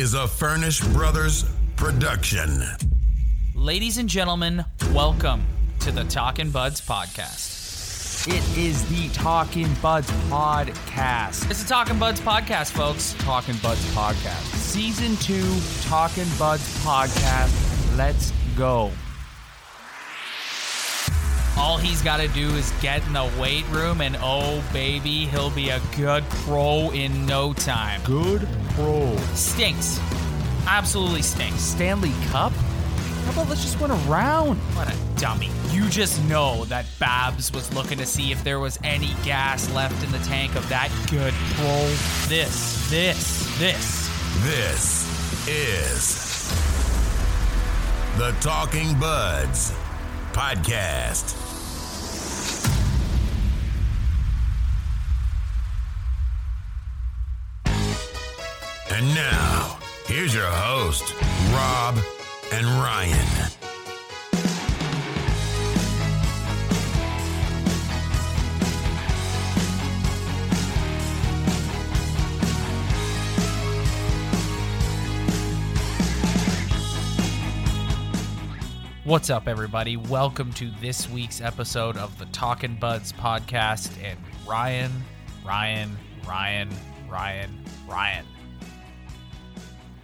is a Furnish Brothers production. Ladies and gentlemen, welcome to the Talking Buds podcast. It is the Talking Buds podcast. It's the Talking Buds podcast, folks. Talking Buds podcast. Season 2 Talking Buds podcast. Let's go. All he's got to do is get in the weight room, and oh, baby, he'll be a good pro in no time. Good pro. Stinks. Absolutely stinks. Stanley Cup? How about let's just win a round? What a dummy. You just know that Babs was looking to see if there was any gas left in the tank of that good pro. This, this, this. This is the Talking Buds podcast. And now, here's your host, Rob and Ryan. What's up, everybody? Welcome to this week's episode of the Talking Buds podcast. And Ryan, Ryan, Ryan, Ryan, Ryan.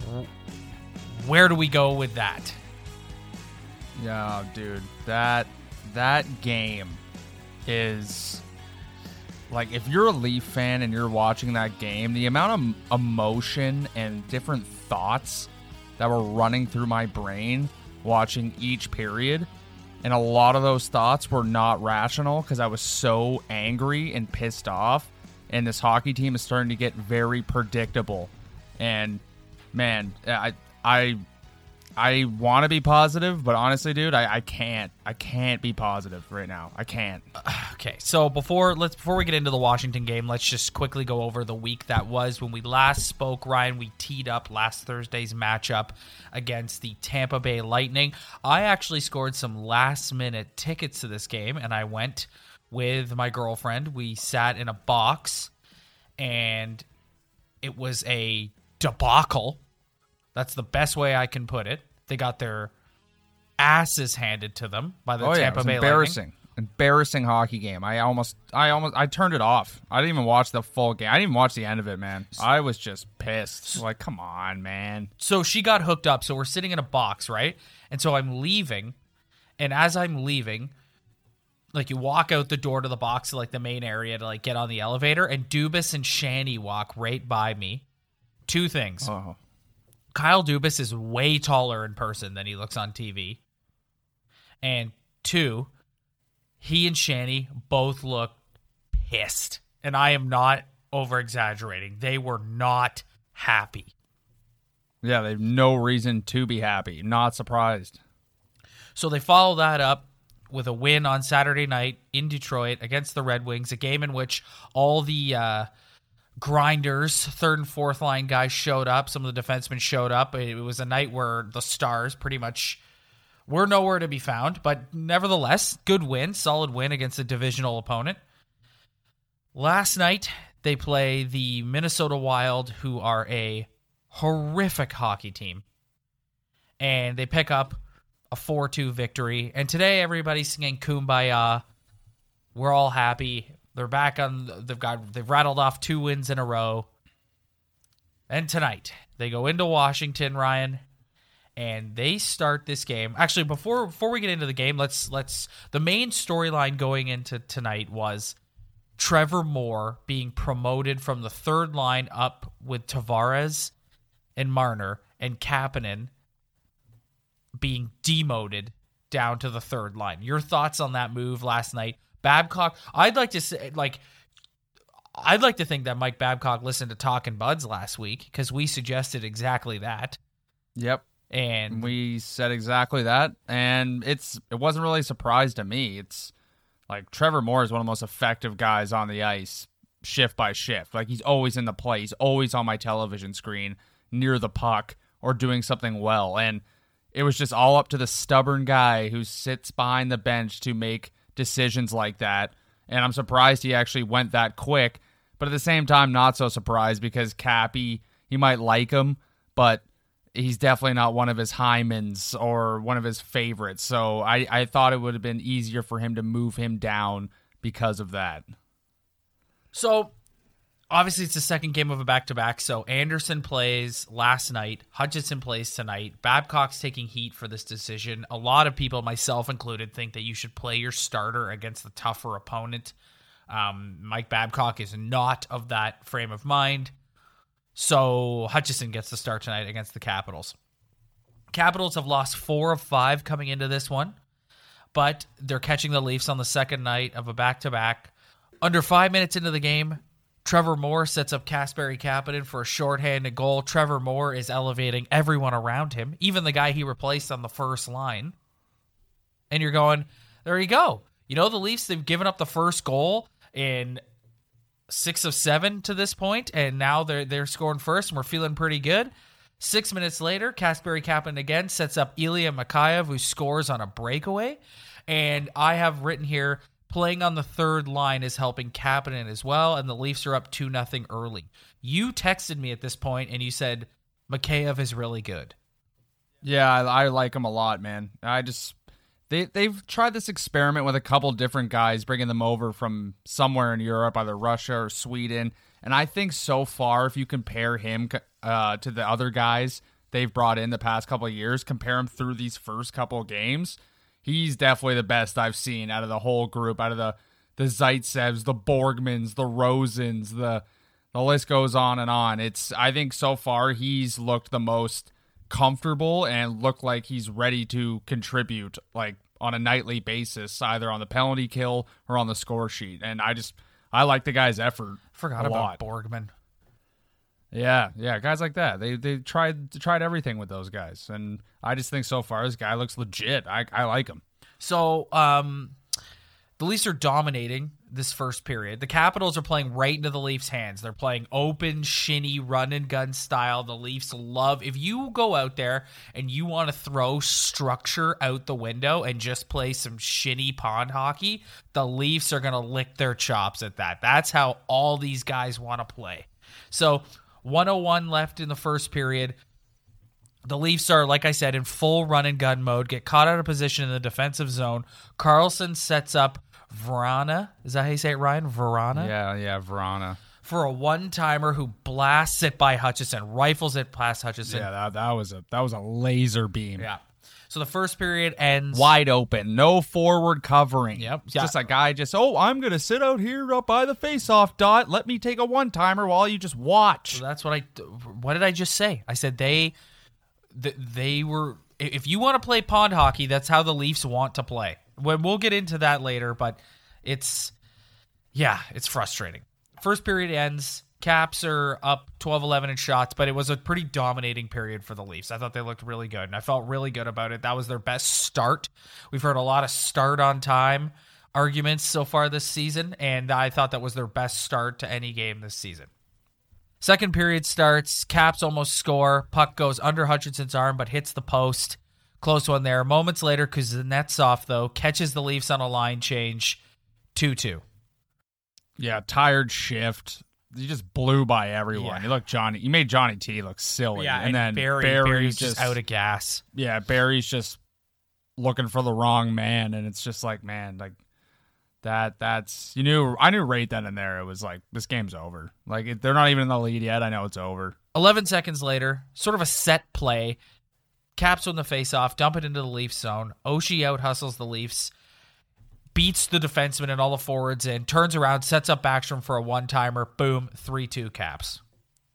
Wh- Where do we go with that? Yeah, dude. That that game is like if you're a Leaf fan and you're watching that game, the amount of emotion and different thoughts that were running through my brain watching each period. And a lot of those thoughts were not rational because I was so angry and pissed off. And this hockey team is starting to get very predictable. And man, I I I want to be positive, but honestly, dude, I, I can't. I can't be positive right now. I can't. Okay, so before let's before we get into the Washington game, let's just quickly go over the week that was when we last spoke. Ryan, we teed up last Thursday's matchup against the Tampa Bay Lightning. I actually scored some last minute tickets to this game, and I went with my girlfriend. We sat in a box, and it was a debacle. That's the best way I can put it. They got their asses handed to them by the oh yeah, it Tampa was Bay embarrassing. Lightning. Embarrassing hockey game. I almost, I almost, I turned it off. I didn't even watch the full game. I didn't even watch the end of it, man. I was just pissed. Like, come on, man. So she got hooked up. So we're sitting in a box, right? And so I'm leaving, and as I'm leaving, like you walk out the door to the box to like the main area to like get on the elevator, and Dubas and Shanny walk right by me. Two things. Oh, Kyle Dubas is way taller in person than he looks on TV. And two, he and Shanny both look pissed. And I am not over exaggerating. They were not happy. yeah. They have no reason to be happy. Not surprised. So they follow that up with a win on Saturday night in Detroit against the Red Wings, a game in which all the uh, grinders, third and fourth line guys showed up. Some of the defensemen showed up. It was a night where the Stars pretty much were nowhere to be found, but nevertheless, good win, solid win against a divisional opponent. Last night, they play the Minnesota Wild, who are a horrific hockey team. And they pick up a 4 2 victory. And today, everybody's singing Kumbaya. We're all happy. They're back on. They've got. They've rattled off two wins in a row. And tonight they go into Washington, Ryan, and they start this game. Actually, before before we get into the game, let's let's. The main storyline going into tonight was Trevor Moore being promoted from the third line up with Tavares and Marner and Kapanen being demoted down to the third line. Your thoughts on that move last night? Babcock, I'd like to say like I'd like to think that Mike Babcock listened to Talking Buds last week because we suggested exactly that. Yep. And We said exactly that, and it's it wasn't really a surprise to me. It's like Trevor Moore is one of the most effective guys on the ice, shift by shift. Like he's always in the play, he's always on my television screen near the puck or doing something well. And it was just all up to the stubborn guy who sits behind the bench to make decisions like that. And I'm surprised he actually went that quick, but at the same time, not so surprised because Cappy, he might like him, but he's definitely not one of his Hymans or one of his favorites. So I, I thought it would have been easier for him to move him down because of that. So obviously it's the second game of a back to back. So Anderson plays last night, Hutchinson plays tonight. Babcock's taking heat for this decision. A lot of people, myself included, think that you should play your starter against the tougher opponent. Um, Mike Babcock is not of that frame of mind. So Hutchinson gets the start tonight against the Capitals. Capitals have lost four of five coming into this one, but they're catching the Leafs on the second night of a back to back. Under five minutes into the game, Trevor Moore sets up Kasperi Kapanen for a shorthanded goal. Trevor Moore is elevating everyone around him, even the guy he replaced on the first line. And you're going, there you go. You know, the Leafs, they've given up the first goal in six of seven to this point, and now they're they're scoring first, and we're feeling pretty good. Six minutes later, Kasperi Kapanen again sets up Ilya Mikheyev, who scores on a breakaway. And I have written here playing on the third line is helping Kapanen as well, and the Leafs are up 2 nothing early. You texted me at this point and you said Mikheyev is really good. Yeah, I, I like him a lot, man. I just they they've tried this experiment with a couple different guys, bringing them over from somewhere in Europe, either Russia or Sweden. And I think so far, if you compare him uh, to the other guys they've brought in the past couple years, compare him through these first couple games, he's definitely the best I've seen out of the whole group, out of the the Zaitsevs, the Borgmans, the Rosens, the the list goes on and on. It's I think so far he's looked the most comfortable and looked like he's ready to contribute like on a nightly basis, either on the penalty kill or on the score sheet. And I just I like the guy's effort. Forgot about lot. Borgman. Yeah, yeah, guys like that. They they tried tried everything with those guys, and I just think so far this guy looks legit. I I like him. So, um, the Leafs are dominating this first period. The Capitals are playing right into the Leafs' hands. They're playing open, shinny, run and gun style. The Leafs love if you go out there and you want to throw structure out the window and just play some shinny pond hockey, the Leafs are going to lick their chops at that. That's how all these guys want to play. So, 101 left in the first period. The Leafs are, like I said, in full run and gun mode, get caught out of position in the defensive zone. Carlson sets up Verana. Is that how you say it, Ryan? Verana? Yeah, yeah, Verana. For a one timer who blasts it by Hutchinson, rifles it past Hutchinson. Yeah, that, that was a that was a laser beam. Yeah. So the first period ends. Wide open, no forward covering. Yep. Yeah. just a guy just, oh, I'm going to sit out here up by the face-off dot. Let me take a one-timer while you just watch. So that's what I. What did I just say? I said they, th- they were. If you want to play pond hockey, that's how the Leafs want to play. When we'll get into that later, but it's, yeah, it's frustrating. First period ends. Caps are up 12-11 in shots, but it was a pretty dominating period for the Leafs. I thought they looked really good, and I felt really good about it. That was their best start. We've heard a lot of start on time arguments so far this season, and I thought that was their best start to any game this season. Second period starts. Caps almost score. Puck goes under Hutchinson's arm, but hits the post. Close one there. Moments later, Kuznetsov, though, catches the Leafs on a line change. 2 2. Yeah, tired shift. He just blew by everyone. Yeah. He looked Johnny. You made Johnny T look silly. Yeah, and, then Barrie, Barrie's Barrie's just, just out of gas. yeah, Barrie's just looking for the wrong man, and it's just like, man, like that. That's you knew. I knew right then and there. It was like this game's over. Like it, they're not even in the lead yet. I know it's over. 11 seconds later, sort of a set play. Caps win the face off, dump it into the Leafs zone. Oshie out hustles the Leafs, beats the defenseman and all the forwards in, turns around, sets up Backstrom for a one timer. Boom, 3 2 Caps.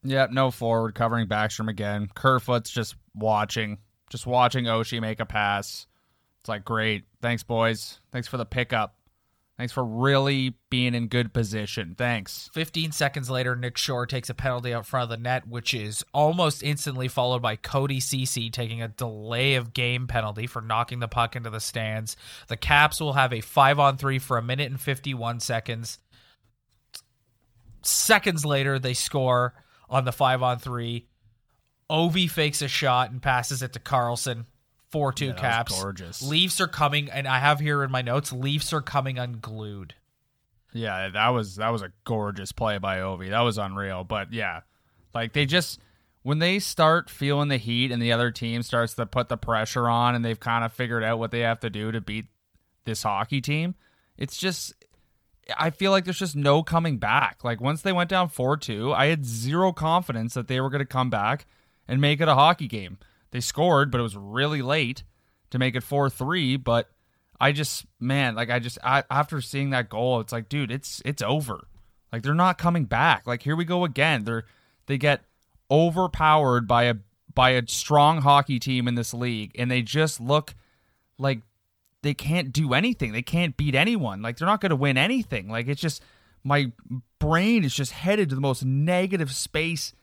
Yep, no forward covering Backstrom again. Kerfoot's just watching, just watching Oshie make a pass. It's like great. Thanks, boys. Thanks for the pickup. Thanks for really being in good position. Thanks. 15 seconds later, Nick Shore takes a penalty out front of the net, which is almost instantly followed by Cody Cece taking a delay of game penalty for knocking the puck into the stands. The Caps will have a 5 on 3 for a minute and 51 seconds. Seconds later, they score on the 5 on 3. Ovi fakes a shot and passes it to Carlson. 4 2 that was Caps. gorgeous. Leafs are coming, and I have here in my notes Leafs are coming unglued. Yeah, that was that was a gorgeous play by Ovi. That was unreal. But yeah, like they just when they start feeling the heat and the other team starts to put the pressure on and they've kind of figured out what they have to do to beat this hockey team, it's just I feel like there's just no coming back. Like once they went down 4-2, I had zero confidence that they were going to come back and make it a hockey game. They scored, but it was really late to make it 4-3, but I just man, like I just I, after seeing that goal, it's like dude, it's it's over. Like they're not coming back. Like here we go again. They're they get overpowered by a by a strong hockey team in this league and they just look like they can't do anything. They can't beat anyone. Like they're not going to win anything. Like it's just my brain is just headed to the most negative space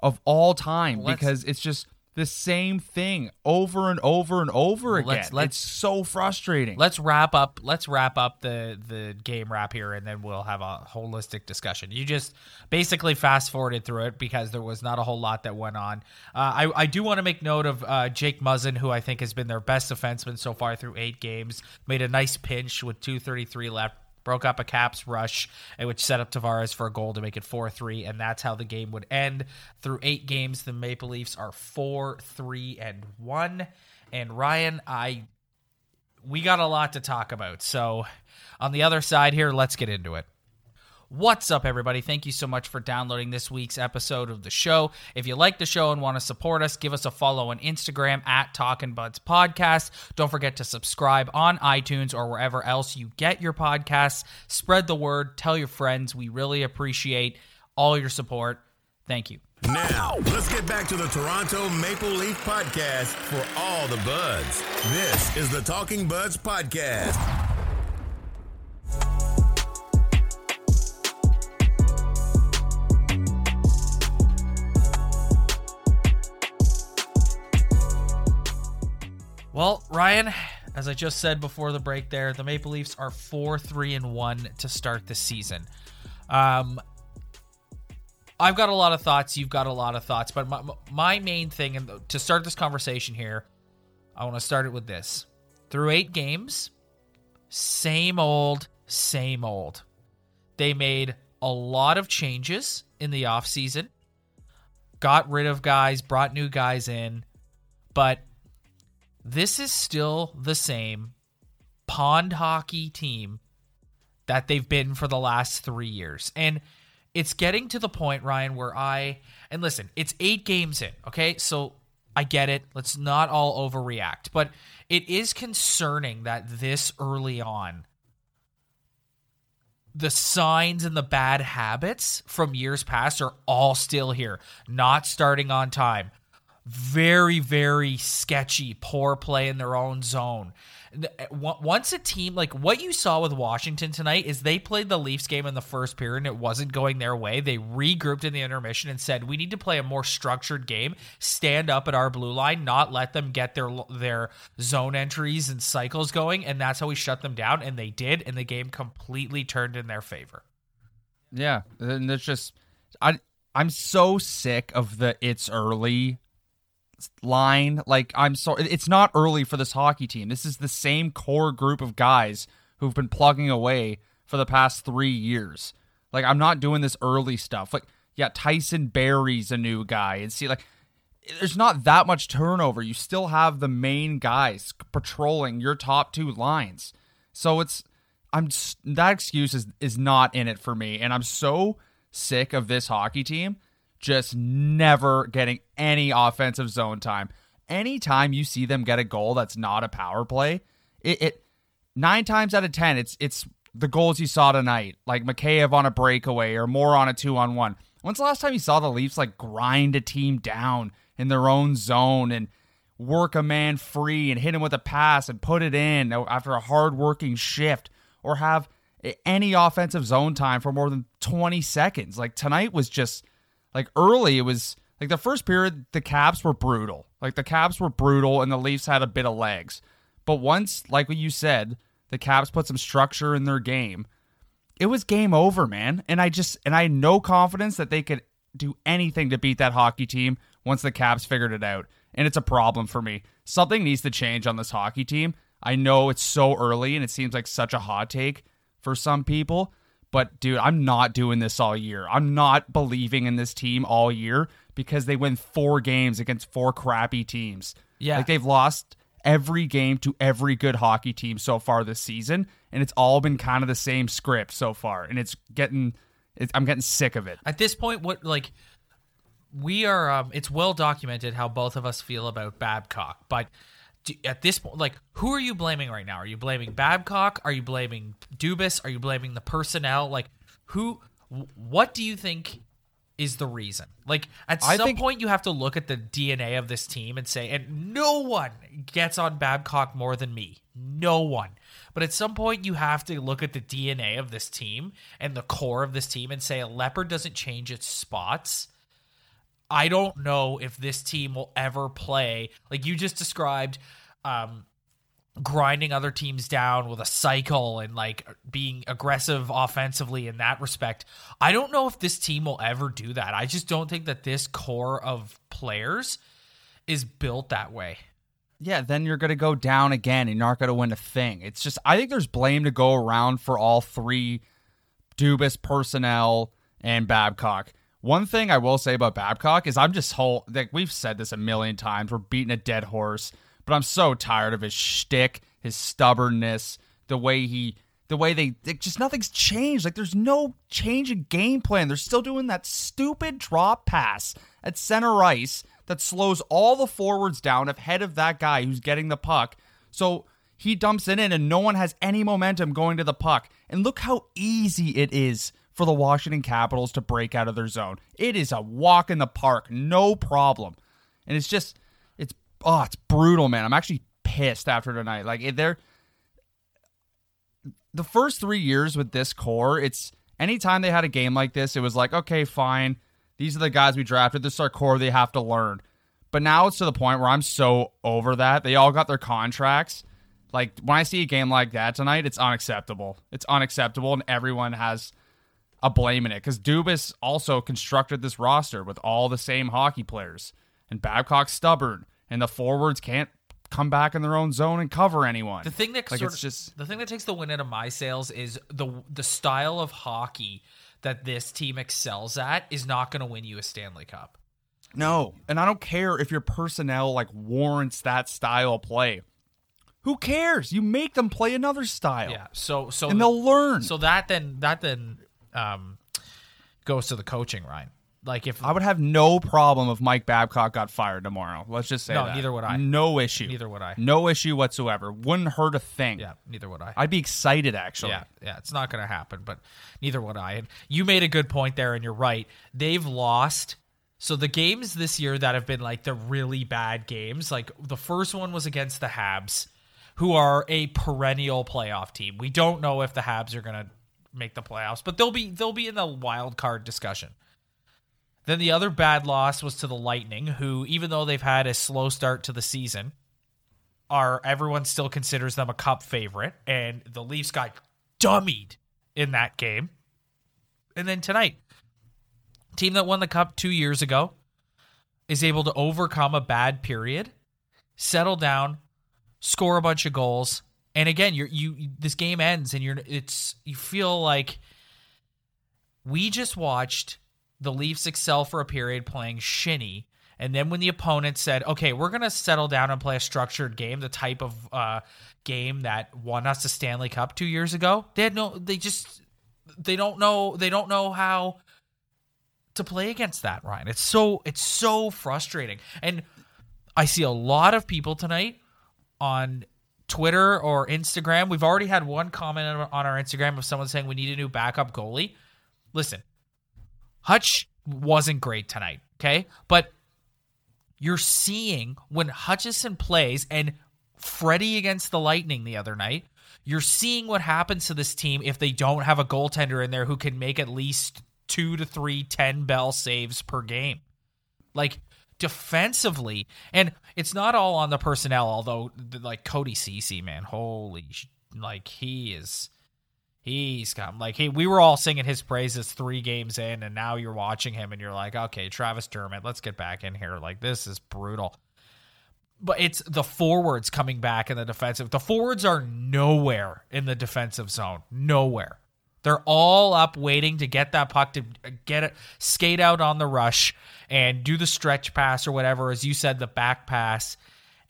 of all time Let's- because it's just the same thing over and over and over again. Let's- let's- it's so frustrating. Let's wrap up. Let's wrap up the the game wrap here, and then we'll have a holistic discussion. You just basically fast forwarded through it because there was not a whole lot that went on. Uh, I I do want to make note of uh, Jake Muzzin, who I think has been their best defenseman so far through eight games. Made a nice pinch with two thirty three left. Broke up a Caps rush, which set up Tavares for a goal to make it 4 3, and that's how the game would end. Through eight games, the Maple Leafs are 4 3 and 1. And Ryan, I we got a lot to talk about. So, on the other side here, let's get into it. What's up, everybody? Thank you so much for downloading this week's episode of the show. If you like the show and want to support us, give us a follow on Instagram at Talkin' Buds Podcast. Don't forget to subscribe on iTunes or wherever else you get your podcasts. Spread the word, tell your friends. We really appreciate all your support. Thank you. Now, let's get back to the Toronto Maple Leaf podcast for all the buds. This is the Talking Buds Podcast. Well, Ryan, as I just said before the break there, the Maple Leafs are 4 3 and 1 to start the season. Um, I've got a lot of thoughts. You've got a lot of thoughts. But my, my main thing, and to start this conversation here, I want to start it with this. Through eight games, same old, same old. They made a lot of changes in the offseason, got rid of guys, brought new guys in, but this is still the same pond hockey team that they've been for the last three years. And it's getting to the point, Ryan, where I, and listen, it's eight games in, okay? So I get it. Let's not all overreact. But it is concerning that this early on, the signs and the bad habits from years past are all still here. Not starting on time, very very sketchy poor play in their own zone. Eh, once a team like what you saw with washington tonight is they played the leafs game in the first period and it wasn't going their way. They regrouped in the intermission and said we need to play a more structured game. Stand up at our blue line not let them get their their zone entries and cycles going. And that's how we shut them down and they did and the game completely turned in their favor. Yeah, and it's just I I'm so sick of the it's early line. Like I'm sorry, it's not early for this hockey team. This is the same core group of guys who've been plugging away for the past 3 years. Like I'm not doing this early stuff. Like yeah, Tyson Barrie's a new guy and see like there's not that much turnover. You still have the main guys patrolling your top two lines. So it's I'm that excuse is is not in it for me and I'm so sick of this hockey team just never getting any offensive zone time. Anytime you see them get a goal that's not a power play, it, it nine times out of ten, it's it's the goals you saw tonight, like Mikheyev on a breakaway or Moore on a two on one. When's the last time you saw the Leafs like grind a team down in their own zone and work a man free and hit him with a pass and put it in after a hard working shift or have any offensive zone time for more than 20 seconds? Like tonight was just like early, it was like the first period, the Caps were brutal. Like the Caps were brutal, and the Leafs had a bit of legs. But once, like what you said, the Caps put some structure in their game. It was game over, man. And I just and I had no confidence that they could do anything to beat that hockey team once the Caps figured it out. And it's a problem for me. Something needs to change on this hockey team. I know it's so early and it seems like such a hot take for some people, But dude, I'm not doing this all year. I'm not believing in this team all year because they win four games against four crappy teams. Yeah. Like they've lost every game to every good hockey team so far this season, and it's all been kind of the same script so far, and it's getting. It's, I'm getting sick of it. At this point, what like we are, um, it's well documented how both of us feel about Babcock, but do, at this point, like, who are you blaming right now? Are you blaming Babcock? Are you blaming Dubas? Are you blaming the personnel? Like, who? What do you think is the reason? Like, at I some think- point, you have to look at the DNA of this team and say, and no one gets on Babcock more than me. No one. But at some point, you have to look at the DNA of this team and the core of this team and say, a leopard doesn't change its spots. I don't know if this team will ever play like you just described um grinding other teams down with a cycle and like being aggressive offensively in that respect. I don't know if this team will ever do that. I just don't think that this core of players is built that way. Yeah, then you're going to go down again and you're not going to win a thing. It's just, I think there's blame to go around for all three Dubas, personnel, and Babcock. One thing I will say about Babcock is I'm just whole, like we've said this a million times, we're beating a dead horse, but I'm so tired of his shtick, his stubbornness, the way he, the way they, just nothing's changed. Like there's no change in game plan. They're still doing that stupid drop pass at center ice that slows all the forwards down ahead of that guy who's getting the puck. So he dumps it in and no one has any momentum going to the puck. And look how easy it is for the Washington Capitals to break out of their zone. It is a walk in the park, no problem. And it's just it's oh, it's brutal, man. I'm actually pissed after tonight. Like they're the first 3 years with this core, it's anytime they had a game like this, it was like, okay, fine. These are the guys we drafted. This is our core. They have to learn. But now it's to the point where I'm so over that. They all got their contracts. Like when I see a game like that tonight, it's unacceptable. It's unacceptable, and everyone has a blame in it because Dubas also constructed this roster with all the same hockey players, and Babcock's stubborn, and the forwards can't come back in their own zone and cover anyone. The thing that like it's of, just the thing that takes the win out of my sails is the the style of hockey that this team excels at is not going to win you a Stanley Cup. No, and I don't care if your personnel like warrants that style of play. Who cares? You make them play another style. Yeah. So so And they'll learn. So that then that then um goes to the coaching, Ryan. Like if I would have no problem if Mike Babcock got fired tomorrow. Let's just say No, that. neither would I. No issue. Neither would I. No issue whatsoever. Wouldn't hurt a thing. yeah, neither would I. I'd be excited actually. Yeah, yeah, it's not going to happen, but neither would I. And you made a good point there, and you're right. They've lost. So the games this year that have been like the really bad games, like the first one was against the Habs, who are a perennial playoff team. We don't know if the Habs are going to make the playoffs, but they'll be they'll be in the wild card discussion. Then the other bad loss was to the Lightning, who even though they've had a slow start to the season, are everyone still considers them a cup favorite, and the Leafs got dummied in that game. And then tonight, team that won the cup two years ago is able to overcome a bad period, settle down, score a bunch of goals, and again, you're you this game ends, and you're it's you feel like we just watched the Leafs excel for a period playing shinny. And then when the opponent said, okay, we're going to settle down and play a structured game, the type of uh, game that won us the Stanley Cup two years ago, they had no, they just, they don't know, they don't know how to play against that, Ryan. It's so, it's so frustrating. And I see a lot of people tonight on Twitter or Instagram. We've already had one comment on our Instagram of someone saying we need a new backup goalie. Listen, Hutch wasn't great tonight, okay? But you're seeing when Hutchinson plays and Freddie against the Lightning the other night, you're seeing what happens to this team if they don't have a goaltender in there who can make at least two to three 10 bell saves per game. Like defensively, and it's not all on the personnel, although like Cody Cece, man, holy, like he is He's come like he. We were all singing his praises three games in, and now you're watching him, and you're like, okay, Travis Dermott, let's get back in here. Like this is brutal. But it's the forwards coming back in the defensive. The forwards are nowhere in the defensive zone. Nowhere. They're all up waiting to get that puck to get it, skate out on the rush and do the stretch pass or whatever, as you said, the back pass.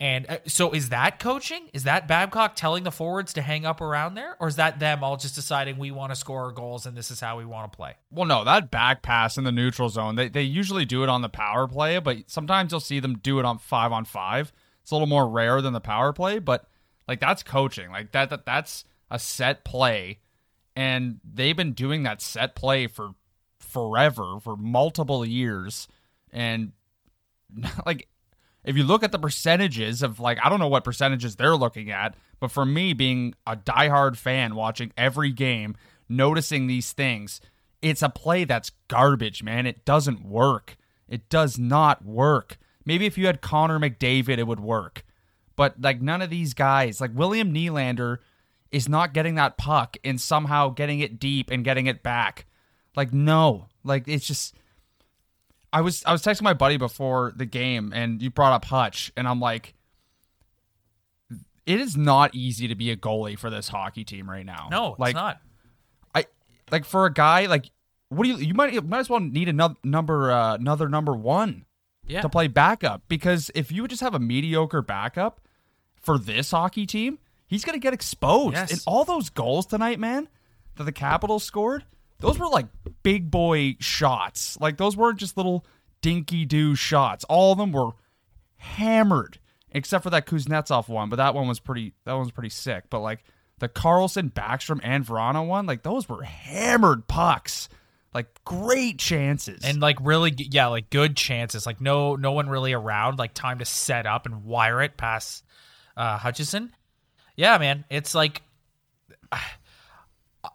And uh, so, is that coaching? Is that Babcock telling the forwards to hang up around there, or is that them all just deciding we want to score our goals and this is how we want to play? Well, no, that back pass in the neutral zone, they, they usually do it on the power play, but sometimes you'll see them do it on five on five. It's a little more rare than the power play, but like that's coaching. Like that, that that's a set play, and they've been doing that set play for forever, for multiple years, and like if you look at the percentages of like I don't know what percentages they're looking at, but for me being a diehard fan watching every game, noticing these things, it's a play that's garbage, man. It doesn't work. It does not work. Maybe if you had Connor McDavid, it would work. But like none of these guys, like William Nylander, is not getting that puck and somehow getting it deep and getting it back. Like no, like it's just I was I was texting my buddy before the game, and you brought up Hutch, and I'm like, it is not easy to be a goalie for this hockey team right now. No, like, it's not. I like for a guy like what do you you might you might as well need another number uh, another number one Yeah. to play backup because if you would just have a mediocre backup for this hockey team, he's gonna get exposed. Yes. And all those goals tonight, man, that the Capitals scored, those were like big boy shots. Like those weren't just little dinky do shots. All of them were hammered, except for that Kuznetsov one. But that one was pretty. That one was pretty sick. But like the Carlson, Backstrom, and Verana one, like those were hammered pucks. Like great chances. and like really yeah like good chances like no no one really around like time to set up and wire it past uh hutchinson yeah man. It's like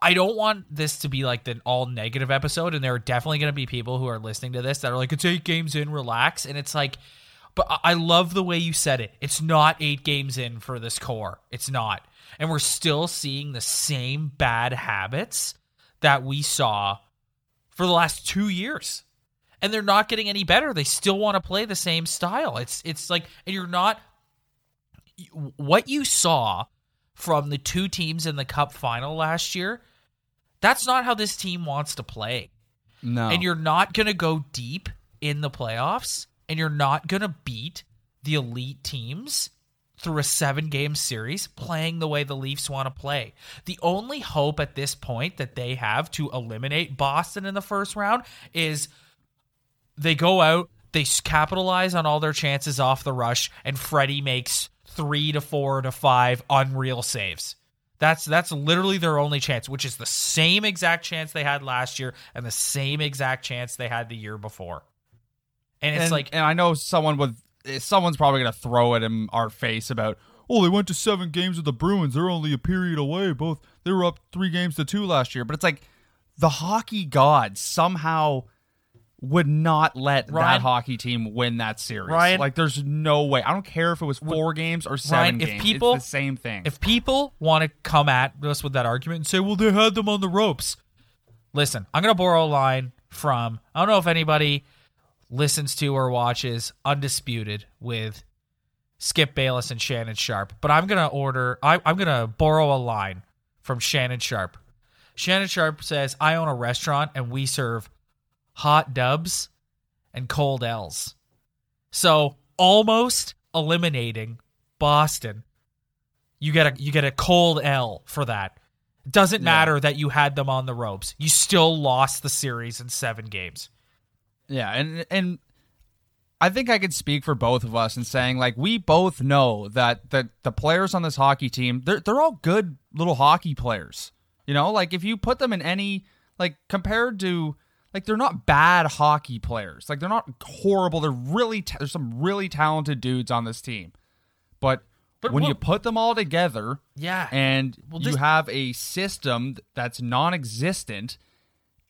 i don't want this to be like the all negative episode and there are definitely going to be people who are listening to this that are like it's eight games in relax. And it's like but I- i love the way you said it. It's not eight games in for this core. It's not. And we're still seeing the same bad habits that we saw for the last two years. And they're not getting any better. They still want to play the same style. It's it's like and you're not what you saw from the two teams in the cup final last year that's not how this team wants to play no, and you're not going to go deep in the playoffs and you're not going to beat the elite teams through a seven game series playing the way the Leafs want to play. The only hope at this point that they have to eliminate Boston in the first round is they go out, they capitalize on all their chances off the rush, and Freddie makes three to four to five unreal saves. That's that's literally their only chance, which is the same exact chance they had last year and the same exact chance they had the year before. And it's and, like and I know someone would, someone's probably gonna throw it in our face about, oh, they went to seven games with the Bruins. They're only a period away. Both they were up three games to two last year. But it's like the hockey gods somehow would not let that hockey team win that series. Ryan- like there's no way. I don't care if it was four games or seven Ryan, if games. people- it's the same thing. If people want to come at us with that argument and say, well, they had them on the ropes. Listen, I'm going to borrow a line from, I don't know if anybody listens to or watches Undisputed with Skip Bayless and Shannon Sharpe, but I'm going to order, I, I'm going to borrow a line from Shannon Sharpe. Shannon Sharpe says, I own a restaurant and we serve hot dubs and cold L's. So almost eliminating Boston you get a you get a cold L for that. It doesn't matter that you had them on the ropes. You still lost the series in seven games. Yeah, and and I think I could speak for both of us in saying like we both know that the the players on this hockey team they're they're all good little hockey players. You know, like if you put them in any like compared to like they're not bad hockey players. Like they're not horrible. They're really ta- there's some really talented dudes on this team. But, But when you put them all together Yeah. and Well, you have a system that's non-existent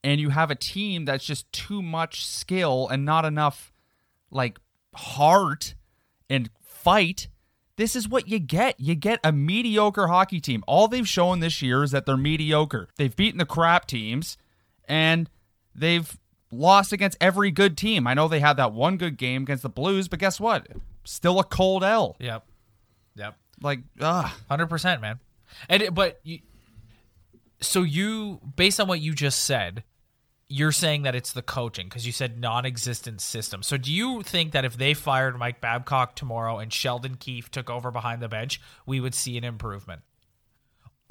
and you have a team that's just too much skill and not enough like heart and fight this is what you get you get a mediocre hockey team all they've shown this year is that they're mediocre they've beaten the crap teams and they've lost against every good team i know they had that one good game against the blues but guess what still a cold l Yep. Yep. like ugh Hundred percent, man. And it, but you, so you based on what you just said, you're saying that it's the coaching because you said non-existent system. So do you think that if they fired Mike Babcock tomorrow and Sheldon Keefe took over behind the bench, we would see an improvement?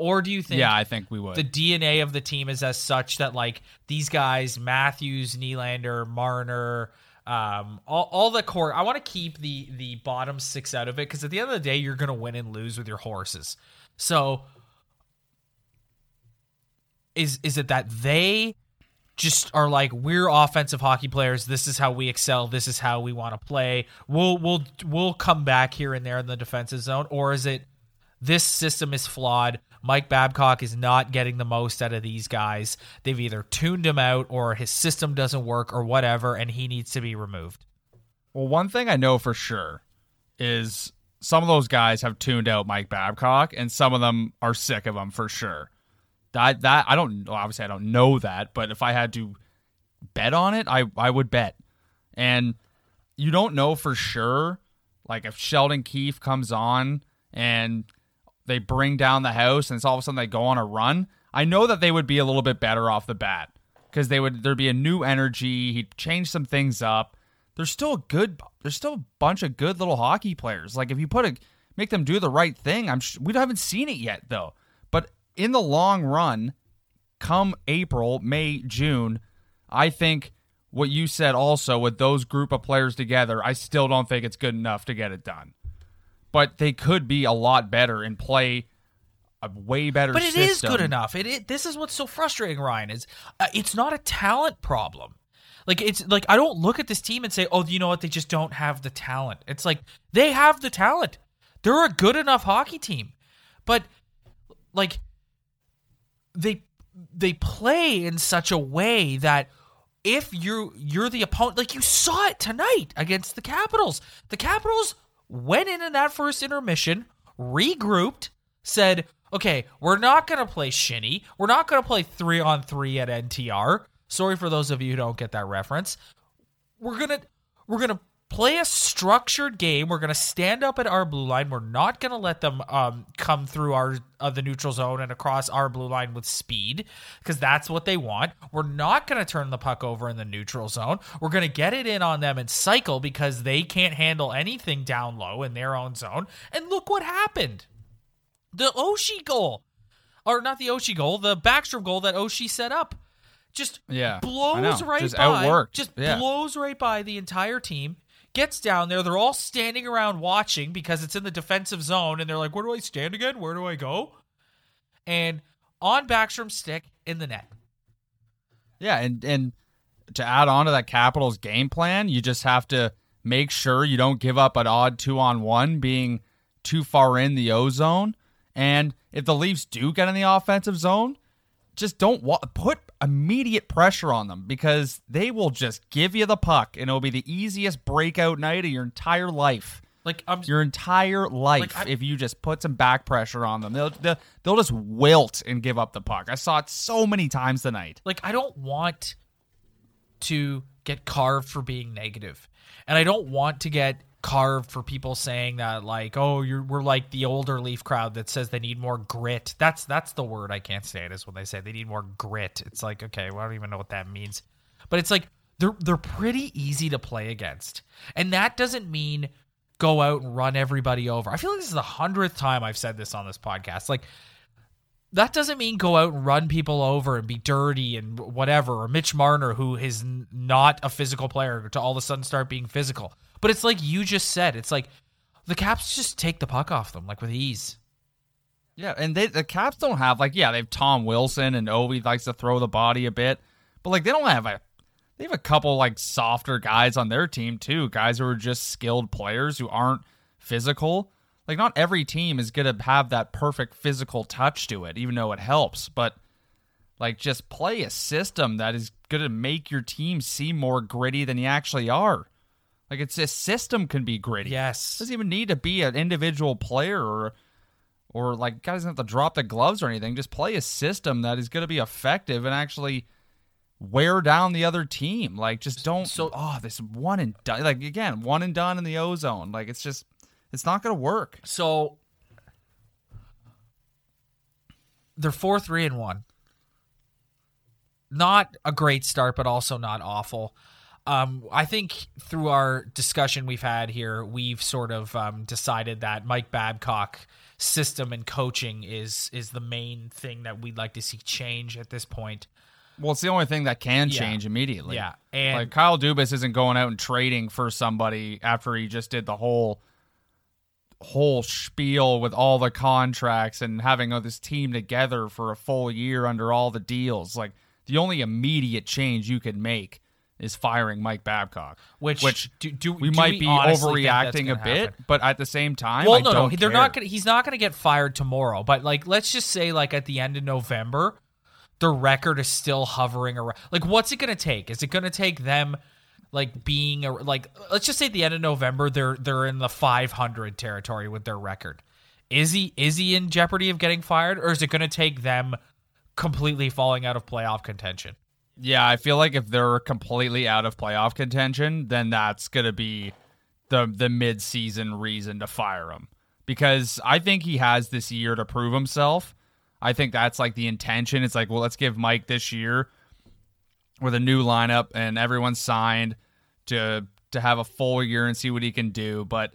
Or do you think Yeah, I think we would. the DNA of the team is as such that like these guys, Matthews, Nylander, Marner, um, all, all the core. I want to keep the the bottom six out of it because at the end of the day, you're gonna win and lose with your horses. So is is it that they just are like we're offensive hockey players this is how we excel this is how we want to play we'll we'll we'll come back here and there in the defensive zone or is it this system is flawed Mike Babcock is not getting the most out of these guys they've either tuned him out or his system doesn't work or whatever and he needs to be removed Well, one thing I know for sure is some of those guys have tuned out Mike Babcock, and some of them are sick of him for sure. That that I don't obviously I don't know that, but if I had to bet on it, I I would bet. And you don't know for sure, like if Sheldon Keefe comes on and they bring down the house, and it's all of a sudden they go on a run. I know that they would be a little bit better off the bat because they would there'd be a new energy. He'd change some things up there's still a good there's still a bunch of good little hockey players like if you put a make them do the right thing i'm we haven't seen it yet though but in the long run come april may june i think what you said also with those group of players together i still don't think it's good enough to get it done but they could be a lot better and play a way better but it is system. good enough it, it this is what's so frustrating Ryan is uh, it's not a talent problem like it's like I don't look at this team and say, "Oh, you know what? They just don't have the talent." It's like they have the talent. They're a good enough hockey team. But like they they play in such a way that if you you're the opponent, like you saw it tonight against the Capitals. The Capitals went in in that first intermission, regrouped, said, "Okay, we're not going to play shinny. We're not going to play 3 on 3 at NTR." Sorry for those of you who don't get that reference. We're going to we're going to play a structured game. We're going to stand up at our blue line. We're not going to let them um, come through our uh, the neutral zone and across our blue line with speed because that's what they want. We're not going to turn the puck over in the neutral zone. We're going to get it in on them and cycle because they can't handle anything down low in their own zone. And look what happened. The Oshie goal. Or not the Oshie goal, the Backstrom goal that Oshie set up. Just Yeah, blows right Just by. outworked. Just Yeah. blows right by the entire team. Gets down there. They're all standing around watching because it's in the defensive zone, and they're like, "Where do I stand again? Where do I go?" And on Backstrom's stick in the net. Yeah, and and to add on to that Capitals game plan, you just have to make sure you don't give up an odd two on one being too far in the O zone. And if the Leafs do get in the offensive zone, just don't wa- put immediate pressure on them because they will just give you the puck and it'll be the easiest breakout night of your entire life. Like I'm Your entire life, Like, if you just put some back pressure on them, they'll, they'll they'll just wilt and give up the puck. I saw it so many times tonight. like I don't want to get carved for being. And I don't want to get carved for people saying that like, oh, you're we're like the older Leaf crowd that says they need more grit. That's that's the word I can't say it is when they say they need more grit. It's like, okay, well, I don't even know what that means. But it's like they're they're pretty easy to play against. And that doesn't mean go out and run everybody over. I feel like this is the hundredth time I've said this on this podcast. Like that doesn't mean go out and run people over and be dirty and whatever. Or Mitch Marner, who is not a physical player, to all of a sudden start being physical. But it's like you just said. It's like the Caps just take the puck off them like with ease. Yeah, and they the Caps don't have like yeah they have Tom Wilson and Ovi likes to throw the body a bit, but like they don't have a they have a couple like softer guys on their team too, guys who are just skilled players who aren't physical. Like not every team is gonna have that perfect physical touch to it, even though it helps. But like just play a system that is gonna make your team seem more gritty than you actually are. Like it's a system can be gritty. Yes. doesn't even need to be an individual player or or like guys don't have to drop the gloves or anything. Just play a system that is going to be effective and actually wear down the other team. Like just don't. So- oh, this one and done. Like again, one and done in the O zone. Like it's just it's not going to work. So they're four, three, and one. not a great start, but also not awful. Um, I think through our discussion we've had here, we've sort of um, decided that Mike Babcock system and coaching is is the main thing that we'd like to see change at this point. Well, it's the only thing that can Yeah. change immediately. Yeah, and like Kyle Dubas isn't going out and trading for somebody after he just did the whole whole spiel with all the contracts and having all this team together for a full year under all the deals. Like the only immediate change you could make is firing Mike Babcock. which which do, do we do might be think that's overreacting a bit, happen? but at the same time, Well, I no, no, they're care. not gonna. He's not gonna get fired tomorrow. But like, let's just say, like at the end of November, the record is still hovering around. Like, what's it gonna take? Is it gonna take them? Like being a like, let's just say at the end of November, they're they're in the 500 territory with their record. Is he is he in jeopardy of getting fired, or is it going to take them completely falling out of playoff contention? Yeah, I feel like if they're completely out of playoff contention, then that's going to be the the mid-season reason to fire him because I think he has this year to prove himself. I think that's like the intention. It's like, well, let's give Mike this year with a new lineup and everyone's signed to to have a full year and see what he can do, but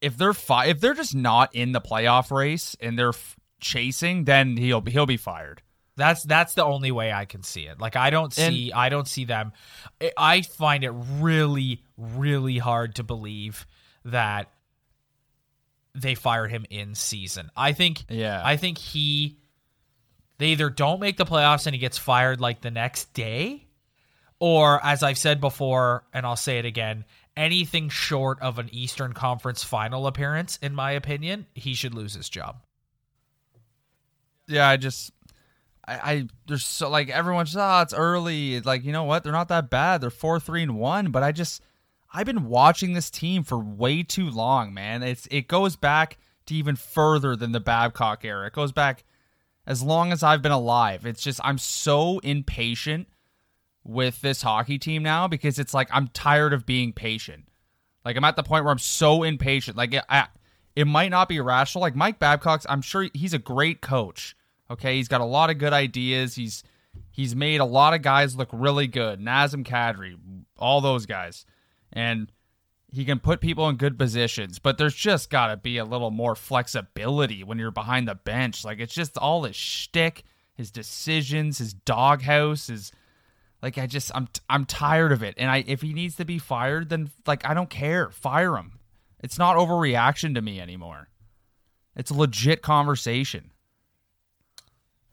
if they're fi- if they're just not in the playoff race and they're f- chasing, then he'll he'll be fired. That's that's the only way I can see it. Like I don't see I don't see them. I- find it really really hard to believe that they fired him in season. I think Yeah. I think he they either don't make the playoffs and he gets fired like the next day or as I've said before and I'll say it again, anything short of an Eastern Conference final appearance in my opinion, he should lose his job. yeah, I just, I, I there's so like everyone's oh ah, it's early. It's like you know what? They're not that bad. They're four three and one. But I just, I've been watching this team for way too long, man. It's it goes back to even further than the Babcock era. It goes back as long as I've been alive. It's just I'm so impatient with this hockey team now because it's like I'm tired of being patient. Like I'm at the point where I'm so impatient. Like it, I, it might not be irrational. Like Mike Babcock's, I'm sure he's a great coach. Okay, he's got a lot of good ideas. He's he's made a lot of guys look really good. Nazem Kadri, all those guys, and he can put people in good positions. But there's just got to be a little more flexibility when you're behind the bench. Like it's just all his shtick, his decisions, his doghouse, his like I just I'm I'm tired of it. And I if he needs to be fired, then like I don't care. Fire him. It's not overreaction to me anymore. It's a legit conversation.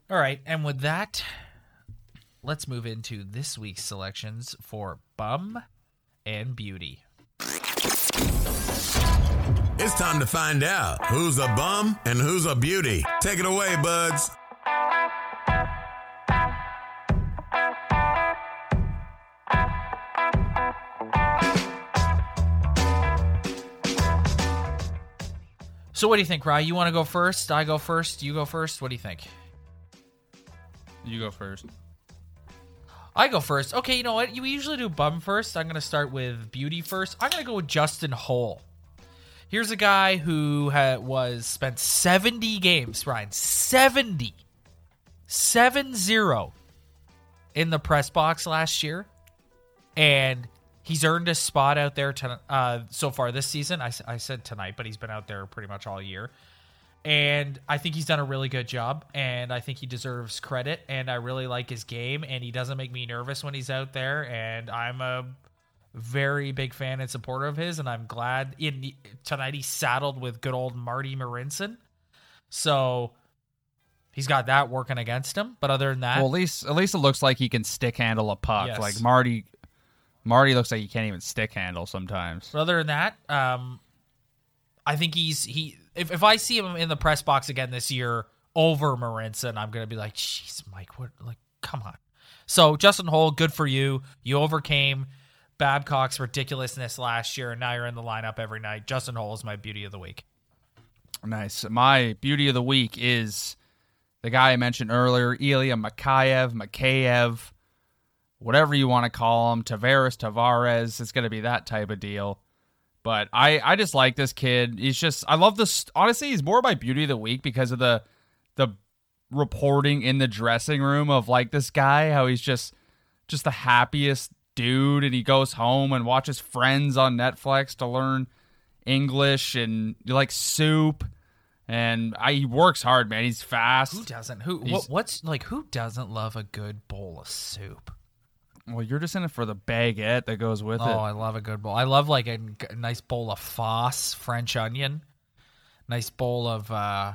All right, and with that, let's move into this week's selections for Bum and Beauty. It's time to find out who's a bum and who's a beauty. Take it away, buds. So, what do you think, Rye? You want to go first? I go first. You go first. What do you think? You go first. I go first. Okay, you know what? You usually do bum first. I'm to start with beauty first. I'm to go with Justin Holl. Here's a guy who ha- was spent 70 games, Ryan, 70, 7-0 in the press box last year, and he's earned a spot out there to, uh, so far this season. I said tonight, but he's been out there pretty much all year and I think he's done a really good job, and I think he deserves credit. And I really like his game, and he doesn't make me nervous when he's out there. And I'm a very big fan and supporter of his, and I'm glad in tonight he's saddled with good old Marty Marincin, so he's got that working against him. But other than that, Well, at least at least it looks like he can stick handle a puck. Yes. Like Marty, Marty looks like he can't even stick handle sometimes. But other than that, um, I think he's he. If, if I see him in the press box again this year over Marincin, I'm gonna be like, "Jeez, Mike, what? Like, come on." So Justin Holl, good for you. You overcame Babcock's ridiculousness last year, and now you're in the lineup every night. Justin Holl is my beauty of the week. Nice. My beauty of the week is the guy I mentioned earlier, Ilya Mikheyev, Mikheyev, whatever you want to call him, Tavares, Tavares. It's going to be that type of deal. But I, I just like this kid. He's just I love this. Honestly, he's more my beauty of the week because of the the reporting in the dressing room of like this guy how he's just just the happiest dude and he goes home and watches Friends on Netflix to learn English and like soup and I, he works hard, man. He's fast. Who doesn't? Who what, what's like who doesn't love a good bowl of soup? Well, you're just in it for the baguette that goes with Oh, it. Oh, I love a good bowl. I love like a, a nice bowl of foss French onion. Nice bowl of uh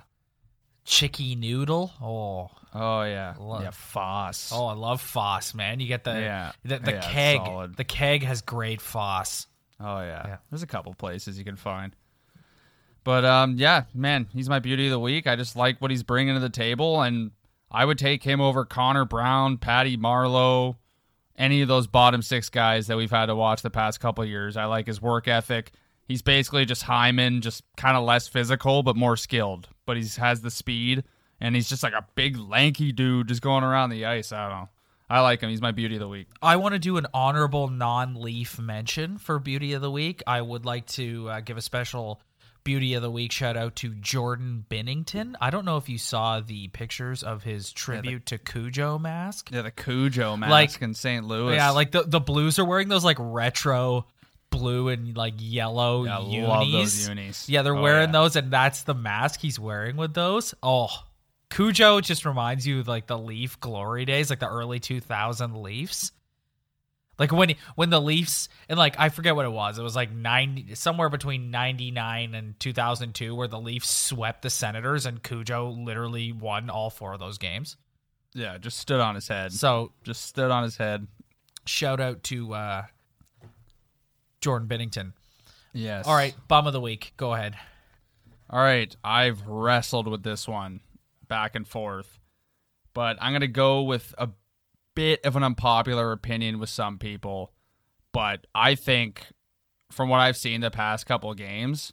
chicky noodle. Oh, Oh yeah, Love- yeah, Foss. oh, I love foss, man. You get the Yeah. the, the Yeah, keg. solid. The keg has great foss. Oh yeah. Yeah. There's a couple places you can find. But um yeah, man, he's my beauty of the week. I just like what he's bringing to the table and I would take him over Connor Brown, Patty Marleau, any of those bottom 6 guys that we've had to watch the past couple years. I like his work ethic. He's basically just Hyman, just kind of less physical but more skilled. But he has the speed and he's just like a big lanky dude just going around the ice. I don't know. I like him. He's my beauty of the week. I want to do an honorable non-leaf mention for beauty of the week. I would like to uh, give a special beauty of the week shout out to Jordan Binnington. I don't know if you saw the pictures of his tribute to Cujo mask. Yeah, the Cujo mask Like- in St. Louis. Yeah, like the the Blues are wearing those like retro blue and like yellow Yeah, unis. love those unis. Yeah, they're Oh, wearing yeah. those, and that's the mask he's wearing with those. Oh, Cujo just reminds you of like the Leaf glory days, like the early two thousand Leafs. Like when when the Leafs and like I forget what it was. It was like ninety somewhere between ninety nine and two thousand two, where the Leafs swept the Senators, and Cujo literally won all four of those games. Yeah, just stood on his head. So Just stood on his head. shout out to uh, Jordan Binnington. Yes. All right, bum of the week. Go ahead. All right. I've wrestled with this one back and forth, but I'm going to go with a bit of an unpopular opinion with some people. But I think, from what I've seen the past couple games,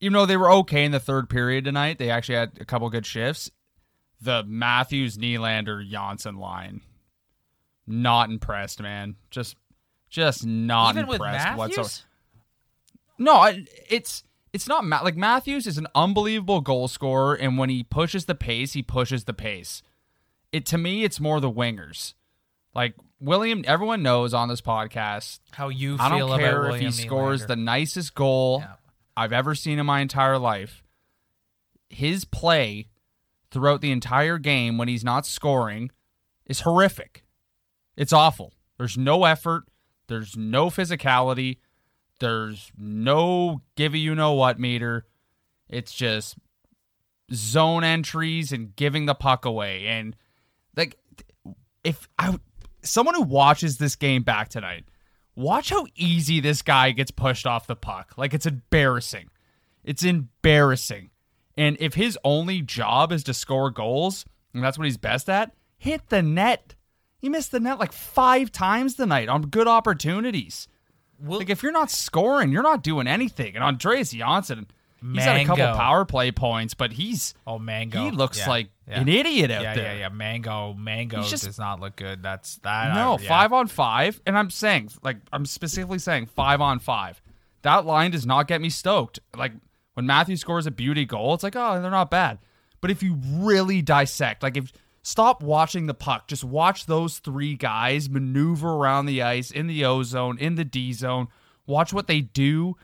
even though they were okay in the third period tonight, they actually had a couple good shifts. The Matthews, Nylander, Johnsson line, not impressed, man. Just, just not Even impressed whatsoever. No, it's it's not like Matthews is an unbelievable goal scorer, and when he pushes the pace, he pushes the pace. It to me, it's more the wingers. Like William, everyone knows on this podcast. how you I feel don't care about if he William scores Nylander. the nicest goal Yeah. I've ever seen in my entire life. His play throughout the entire game when he's not scoring is horrific. It's awful. There's no effort. There's no physicality. There's no give you know what meter. It's just zone entries and giving the puck away. And if I someone who watches this game back tonight, watch how easy this guy gets pushed off the puck. Like it's embarrassing. It's embarrassing. And if his only job is to score goals, and that's what he's best at, hit the net. He missed the net like five times tonight on good opportunities. Will- Like if you're not scoring, you're not doing anything. And Andreas Johnsson, he's had a couple power play points, but he's oh, Mango. he looks Yeah, like yeah. an idiot out Yeah, there. yeah, yeah. Mango, Mango just- does not look good. That's that. No, I- five on five, and I'm saying like I'm specifically saying five on five. That line does not get me stoked. Like when Matthew scores a beauty goal, it's like oh they're not bad. But if you really dissect, like if stop watching the puck, just watch those three guys maneuver around the ice in the O zone, in the D zone. Watch what they do,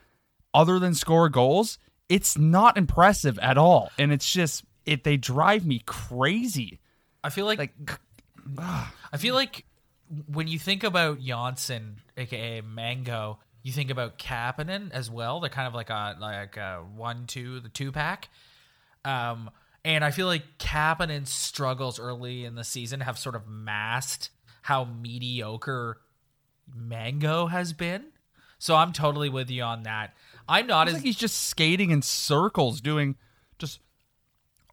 other than score goals. It's not impressive at all, and it's just it. They drive me crazy. I feel like, Like I feel like when you think about Johnsson, aka Mango, you think about Kapanen as well. They're kind of like a like a one two the two pack. Um, and I feel like Kapanen's struggles early in the season have sort of masked how mediocre Mango has been. So I'm totally with you on that. I'm not as like he's just skating in circles, doing just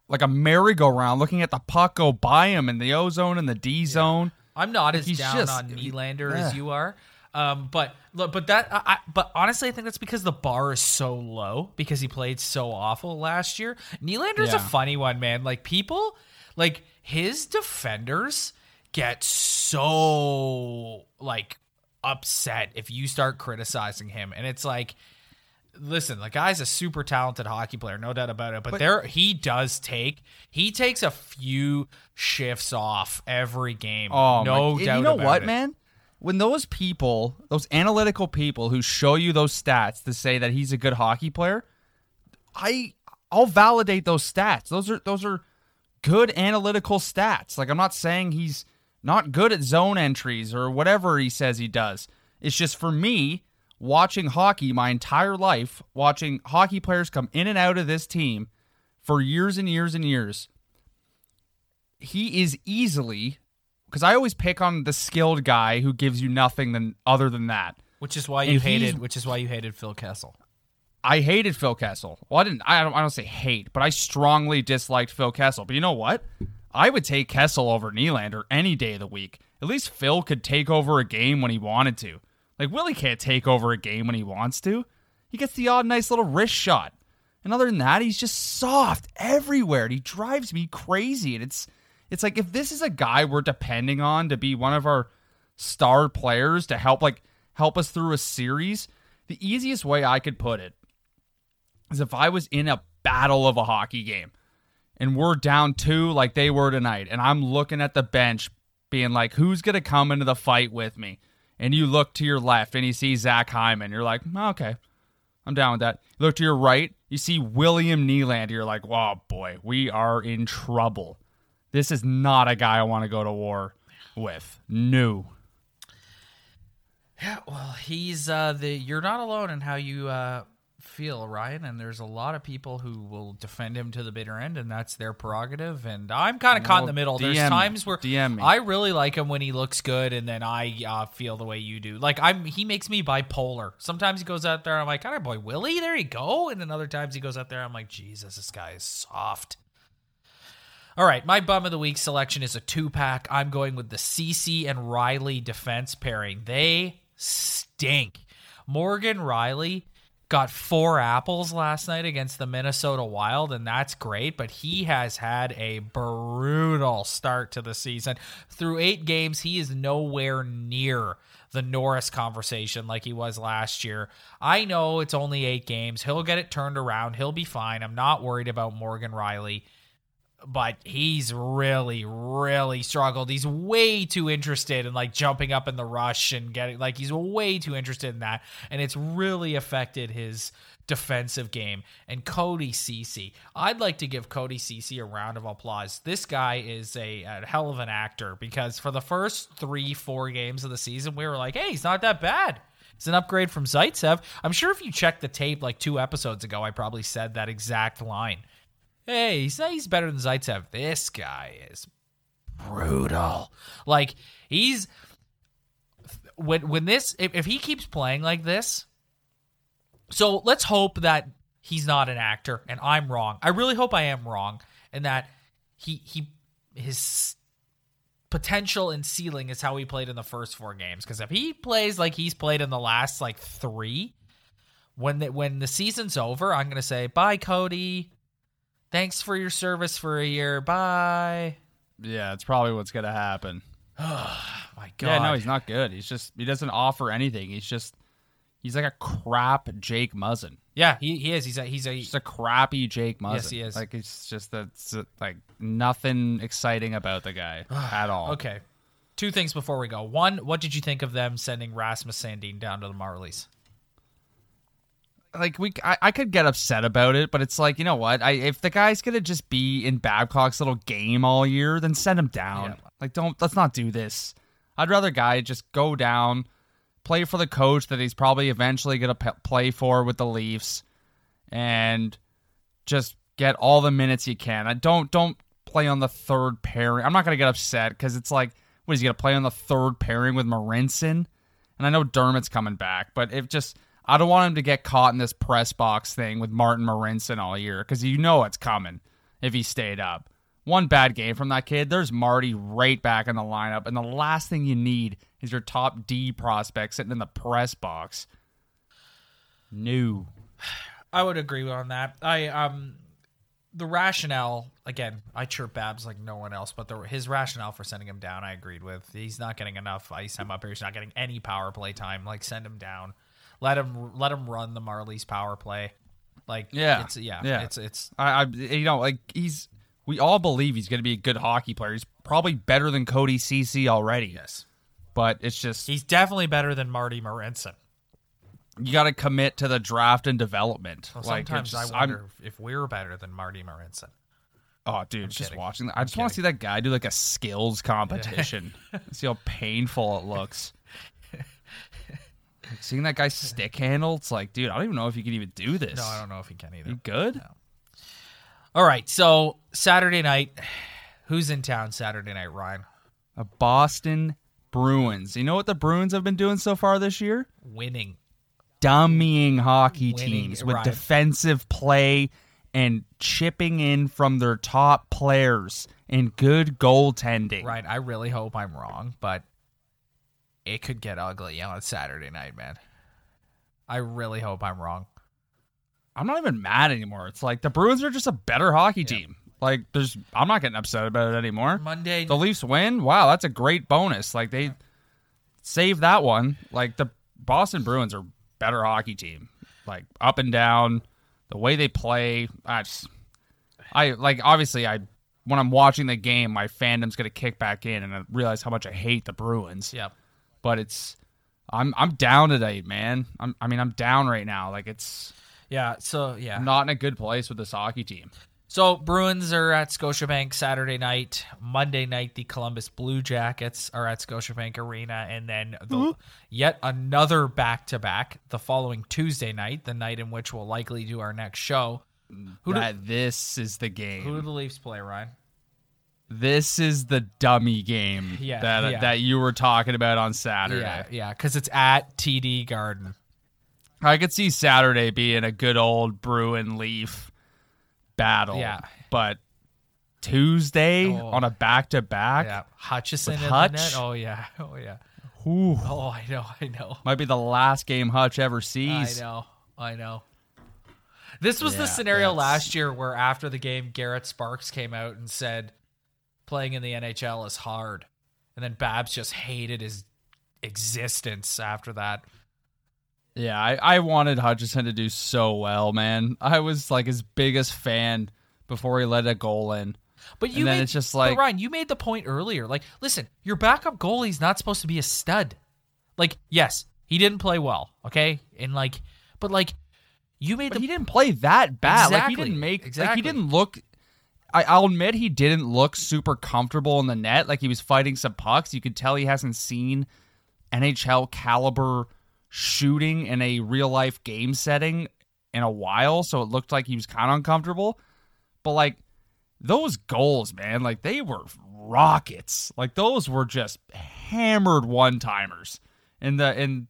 like a merry-go-round, looking at the puck go by him in the O zone and the D zone. I'm not as He's down just- on Nylander as you are. Um, but look, but that, I, I, but honestly, I think that's because the bar is so low because he played so awful last year. Nylander's a Yeah. funny one, man. Like people, like his defenders get so like upset if you start criticizing him, and it's like listen, the guy's a super talented hockey player, no doubt about it. But, there, he does take he takes a few shifts off every game. Oh, no my, doubt. You know what, it. man? When those people, those analytical people who show you those stats to say that he's a good hockey player, I I'll validate those stats. Those are those are good analytical stats. Like I'm not saying he's not good at zone entries or whatever he says he does. It's just for me watching hockey my entire life, watching hockey players come in and out of this team for years and years and years. He is easily because I always pick on the skilled guy who gives you nothing than other than that. Which is why you he's- hated. Which is why you hated Phil Kessel. I hated Phil Kessel. Well, I didn't. I don't. I don't say hate, but I strongly disliked Phil Kessel. But you know what? I would take Kessel over Nylander any day of the week. At least Phil could take over a game when he wanted to. Like Willie can't take over a game when he wants to. He gets the odd nice little wrist shot, and other than that, he's just soft everywhere. And he drives me crazy. And it's it's like if this is a guy we're depending on to be one of our star players to help like help us through a series, the easiest way I could put it is if I was in a battle of a hockey game and we're down two like they were tonight, and I'm looking at the bench being like, who's to come into the fight with me? And you look to your left and you see Zach Hyman. You're like, "Oh, okay, I'm down with that. You look to your right, you see William Nylander. You're like, oh boy, we are in trouble. This is not a guy I want to go to war with. No. Yeah, well, he's uh, the. You're not alone in how you uh, feel, Ryan. And there's a lot of people who will defend him to the bitter end, and that's their prerogative. And I'm kind of caught in the middle. There's DM me. times where DM. I really like him when he looks good, and then I uh, feel the way you do. Like I'm, he makes me bipolar. Sometimes he goes out there, I'm like, "All right, boy, Willie, there you go," and then other times he goes out there, I'm like, "Jesus, this guy is soft." All right, my bum of the week selection is a two pack. I'm going with the Cece and Rielly defense pairing. They stink. Morgan Rielly got four apples last night against the Minnesota Wild, and that's great, but he has had a brutal start to the season. Through eight games, he is nowhere near the Norris conversation like he was last year. I know it's only eight games. He'll get it turned around. He'll be fine. I'm not worried about Morgan Rielly but he's really really struggled. He's way too interested in like jumping up in the rush and getting like he's way too interested in that. And it's really affected his defensive game. And Cody Cece I'd like to give Cody Cece a round of applause. This guy is a, a hell of an actor because for the first 3 4 games of the season we were like hey he's not that bad. It's an upgrade from Zaitsev. I'm sure if you check the tape like two episodes ago, I probably said that exact line hey, he's, he's better than Zaitsev. This guy is brutal. Like he's when when this if, if he keeps playing like this. So let's hope that he's not an actor and I'm wrong. I really hope I am wrong and that he he his potential and ceiling is how he played in the first four games because if he plays like he's played in the last like 3 when the, when the season's over, I'm going to say bye Cody. Thanks for your service for a year. Bye. Yeah, it's probably what's going to happen. Oh my God. Yeah, no, he's not good. He's just, he doesn't offer anything. He's just, he's like a crap Jake Muzzin. Yeah, he, he is. He's a he's a Just a crappy Jake Muzzin. Yes, he is. Like, it's just, that's like nothing exciting about the guy at all. okay. Two things before we go. One, what did you think of them sending Rasmus Sandin down to the Marlies? Like we I, I could get upset about it, but it's like, you know what? I if the guy's gonna just be in Babcock's little game all year, then send him down. Yeah. Like don't let's not do this. I'd rather guy just go down, play for the coach that he's probably eventually gonna p- play for with the Leafs, and just get all the minutes you can. I don't don't play on the third pairing. I'm not gonna get upset because it's like, what is he gonna play on the third pairing with Marincin? And I know Dermott's coming back, but if just I don't want him to get caught in this press box thing with Martin Marincin all year because you know it's coming if he stayed up. One bad game from that kid, there's Marty right back in the lineup, and the last thing you need is your top D prospect sitting in the press box. No. I would agree on that. I um the rationale again, I chirp Babs like no one else, but the his rationale for sending him down, I agreed with. He's not getting enough ice time up here. He's not getting any power play time. Like send him down. Let him let him run the Marlies power play. Like Yeah, it's yeah, yeah. it's it's I, I you know like he's we all believe he's going to be a good hockey player. He's probably better than Cody Cece already. yes. But it's just He's definitely better than Marty Marincin. you got to commit to the draft and development. Well, like sometimes it's I just- wonder if we're better than Marty Marincin. Oh, dude, just kidding. watching that. I I'm just want to see that guy do like a skills competition. see how painful it looks. Seeing that guy stick handle, it's like, dude, I don't even know if you can even do this. No, I don't know if he can either. You good? All right, so Saturday night, who's in town Saturday night, Ryan? A Boston Bruins. You know what the Bruins have been doing so far this year? Winning. Dummying hockey Winning, teams with right. defensive play and chipping in from their top players and good goaltending. Right. I really hope I'm wrong, but it could get ugly on Saturday night, man. I really hope I'm wrong. I'm not even mad anymore. It's like the Bruins are just a better hockey team. Like there's I'm not getting upset about it anymore. Monday The Leafs win. Wow, that's a great bonus. Like they save that one. Like the Boston Bruins are better hockey team. Like up and down, the way they play. I just I like obviously I when I'm watching the game, my fandom's gonna kick back in and I realize how much I hate the Bruins. Yep. But it's I'm I'm down today, man. I'm I mean I'm down right now. Like it's Yeah, so yeah. I'm not in a good place with this hockey team. So Bruins are at Scotiabank Saturday night. Monday night, the Columbus Blue Jackets are at Scotiabank Arena, and then the, mm-hmm. yet another back to back the following Tuesday night, the night in which we'll likely do our next show. Mm, who do, that this is the game. who do the Leafs play, Ryan? This is the dummy game Yeah, that yeah. that you were talking about on Saturday. Yeah, yeah, because it's at TD Garden. I could see Saturday being a good old Bruin Leaf battle. Yeah. But Tuesday Oh. on a back to back Yeah, Hutchinson in Hutch? the net. Oh yeah, oh yeah. Ooh, Oh, I know, I know, might be the last game Hutch ever sees. I know, I know. This was the scenario that's- last year where after the game, Garrett Sparks came out and said, "Playing in the NHL is hard," and then Babs just hated his existence after that. Yeah, I, I wanted Hutchinson to do so well, man. I was like his biggest fan before he let a goal in. But you And then made, it's just like- Ryan, you made the point earlier. Like, listen, your backup goalie's not supposed to be a stud. Like, yes, he didn't play well, okay, and like, but like, you made the he didn't play that bad. Like he didn't make like exactly. he didn't look I, I'll admit he didn't look super comfortable in the net. Like he was fighting some pucks. You could tell he hasn't seen NHL caliber shooting in a real life game setting in a while, so it looked like he was kind of uncomfortable. But like those goals, man, like they were rockets. Like those were just hammered one timers. And the and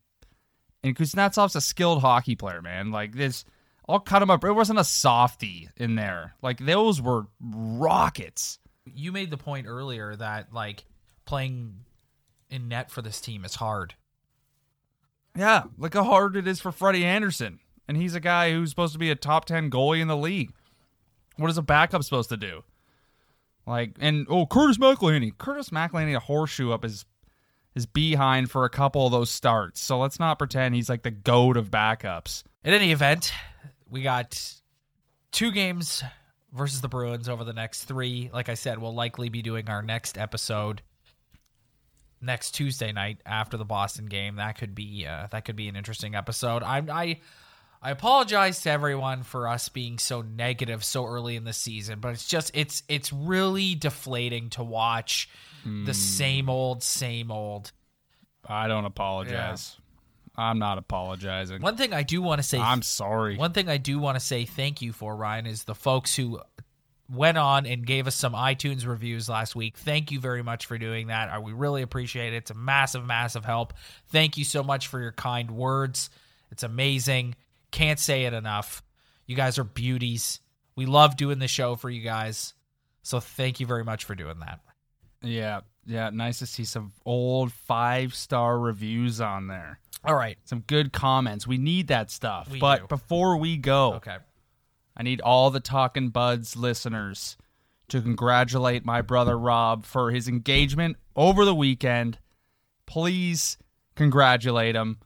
and Kuznetsov's a skilled hockey player, man. Like this, I'll cut him up. It wasn't a softie in there. Like those were rockets. you made the point earlier that like playing in net for this team is hard. Yeah, look how hard it is for Freddie Andersen, and he's a guy who's supposed to be a top ten goalie in the league. What is a backup supposed to do? Like, and oh, Curtis McElhinney, Curtis McElhinney, a horseshoe up his his behind for a couple of those starts. So let's not pretend he's like the goat of backups. In any event, we got two games versus the Bruins over the next three. Like I said, we'll likely be doing our next episode next Tuesday night after the Boston game. That could be uh, that could be an interesting episode. I'm I I apologize to everyone for us being so negative so early in the season, but it's just it's it's really deflating to watch the same old same old. I don't apologize. I'm not apologizing. One thing I do want to say I'm sorry. One thing I do want to say thank you for, Ryan, is the folks who went on and gave us some iTunes reviews last week. Thank you very much for doing that. Uh, We really appreciate it. It's a massive, massive help. Thank you so much for your kind words. It's amazing. Can't say it enough. You guys are beauties. We love doing the show for you guys. So thank you very much for doing that. Yeah, yeah, nice to see some old five star reviews on there. All right. Some good comments. We need that stuff. We but do. before we go, Okay. I need all the Talking Buds listeners to congratulate my brother Rob for his engagement over the weekend. Please congratulate him.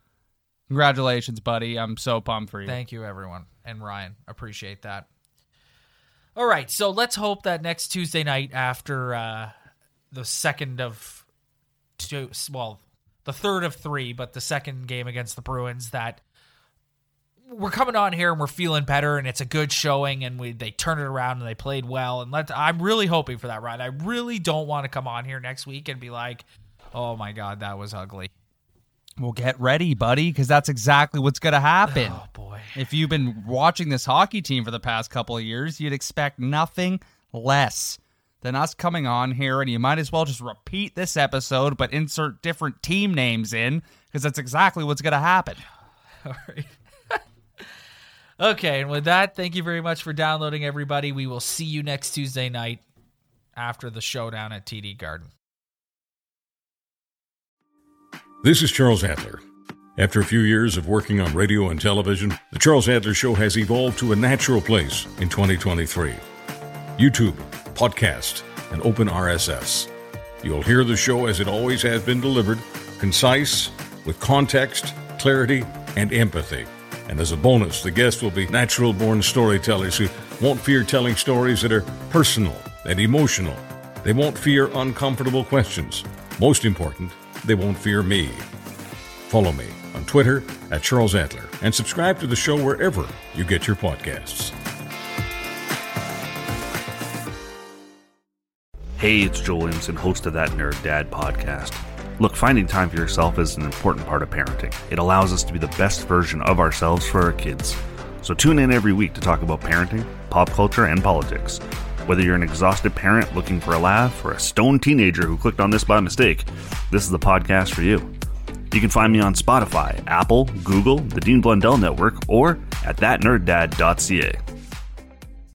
Congratulations, buddy. I'm so pumped for you. Thank you, everyone. And Ryan, appreciate that. All right, so let's hope that next Tuesday night, after uh, the second of two, well, the third of three, but the second game against the Bruins, that we're coming on here and we're feeling better, and it's a good showing, and we they turn it around and they played well, and let I'm really hoping for that, Ryan. I really don't want to come on here next week and be like, oh my god, that was ugly. Well, get ready, buddy, because that's exactly what's going to happen. Oh boy. If you've been watching this hockey team for the past couple of years, you'd expect nothing less than us coming on here, and you might as well just repeat this episode, but insert different team names in, because that's exactly what's going to happen. All right. okay, and with that, thank you very much for downloading, everybody. We will see you next Tuesday night after the showdown at TD Garden. This is Charles Adler. After a few years of working on radio and television, The Charles Adler Show has evolved to a natural place in 2023. YouTube, podcast, and open RSS. You'll hear the show as it always has been delivered, concise, with context, clarity, and empathy. And as a bonus, the guests will be natural born storytellers who won't fear telling stories that are personal and emotional. They won't fear uncomfortable questions. Most important, they won't fear me. Follow me on Twitter at Charles Adler and subscribe to the show wherever you get your podcasts. Hey, it's Joel Williamson, host of that Nerd Dad podcast. Look, finding time for yourself is an important part of parenting. It allows us to be the best version of ourselves for our kids. So tune in every week to talk about parenting, pop culture, and politics. Whether you're an exhausted parent looking for a laugh or a stoned teenager who clicked on this by mistake, this is the podcast for you. You can find me on Spotify, Apple, Google, the Dean Blundell Network, or at thatnerddad.ca.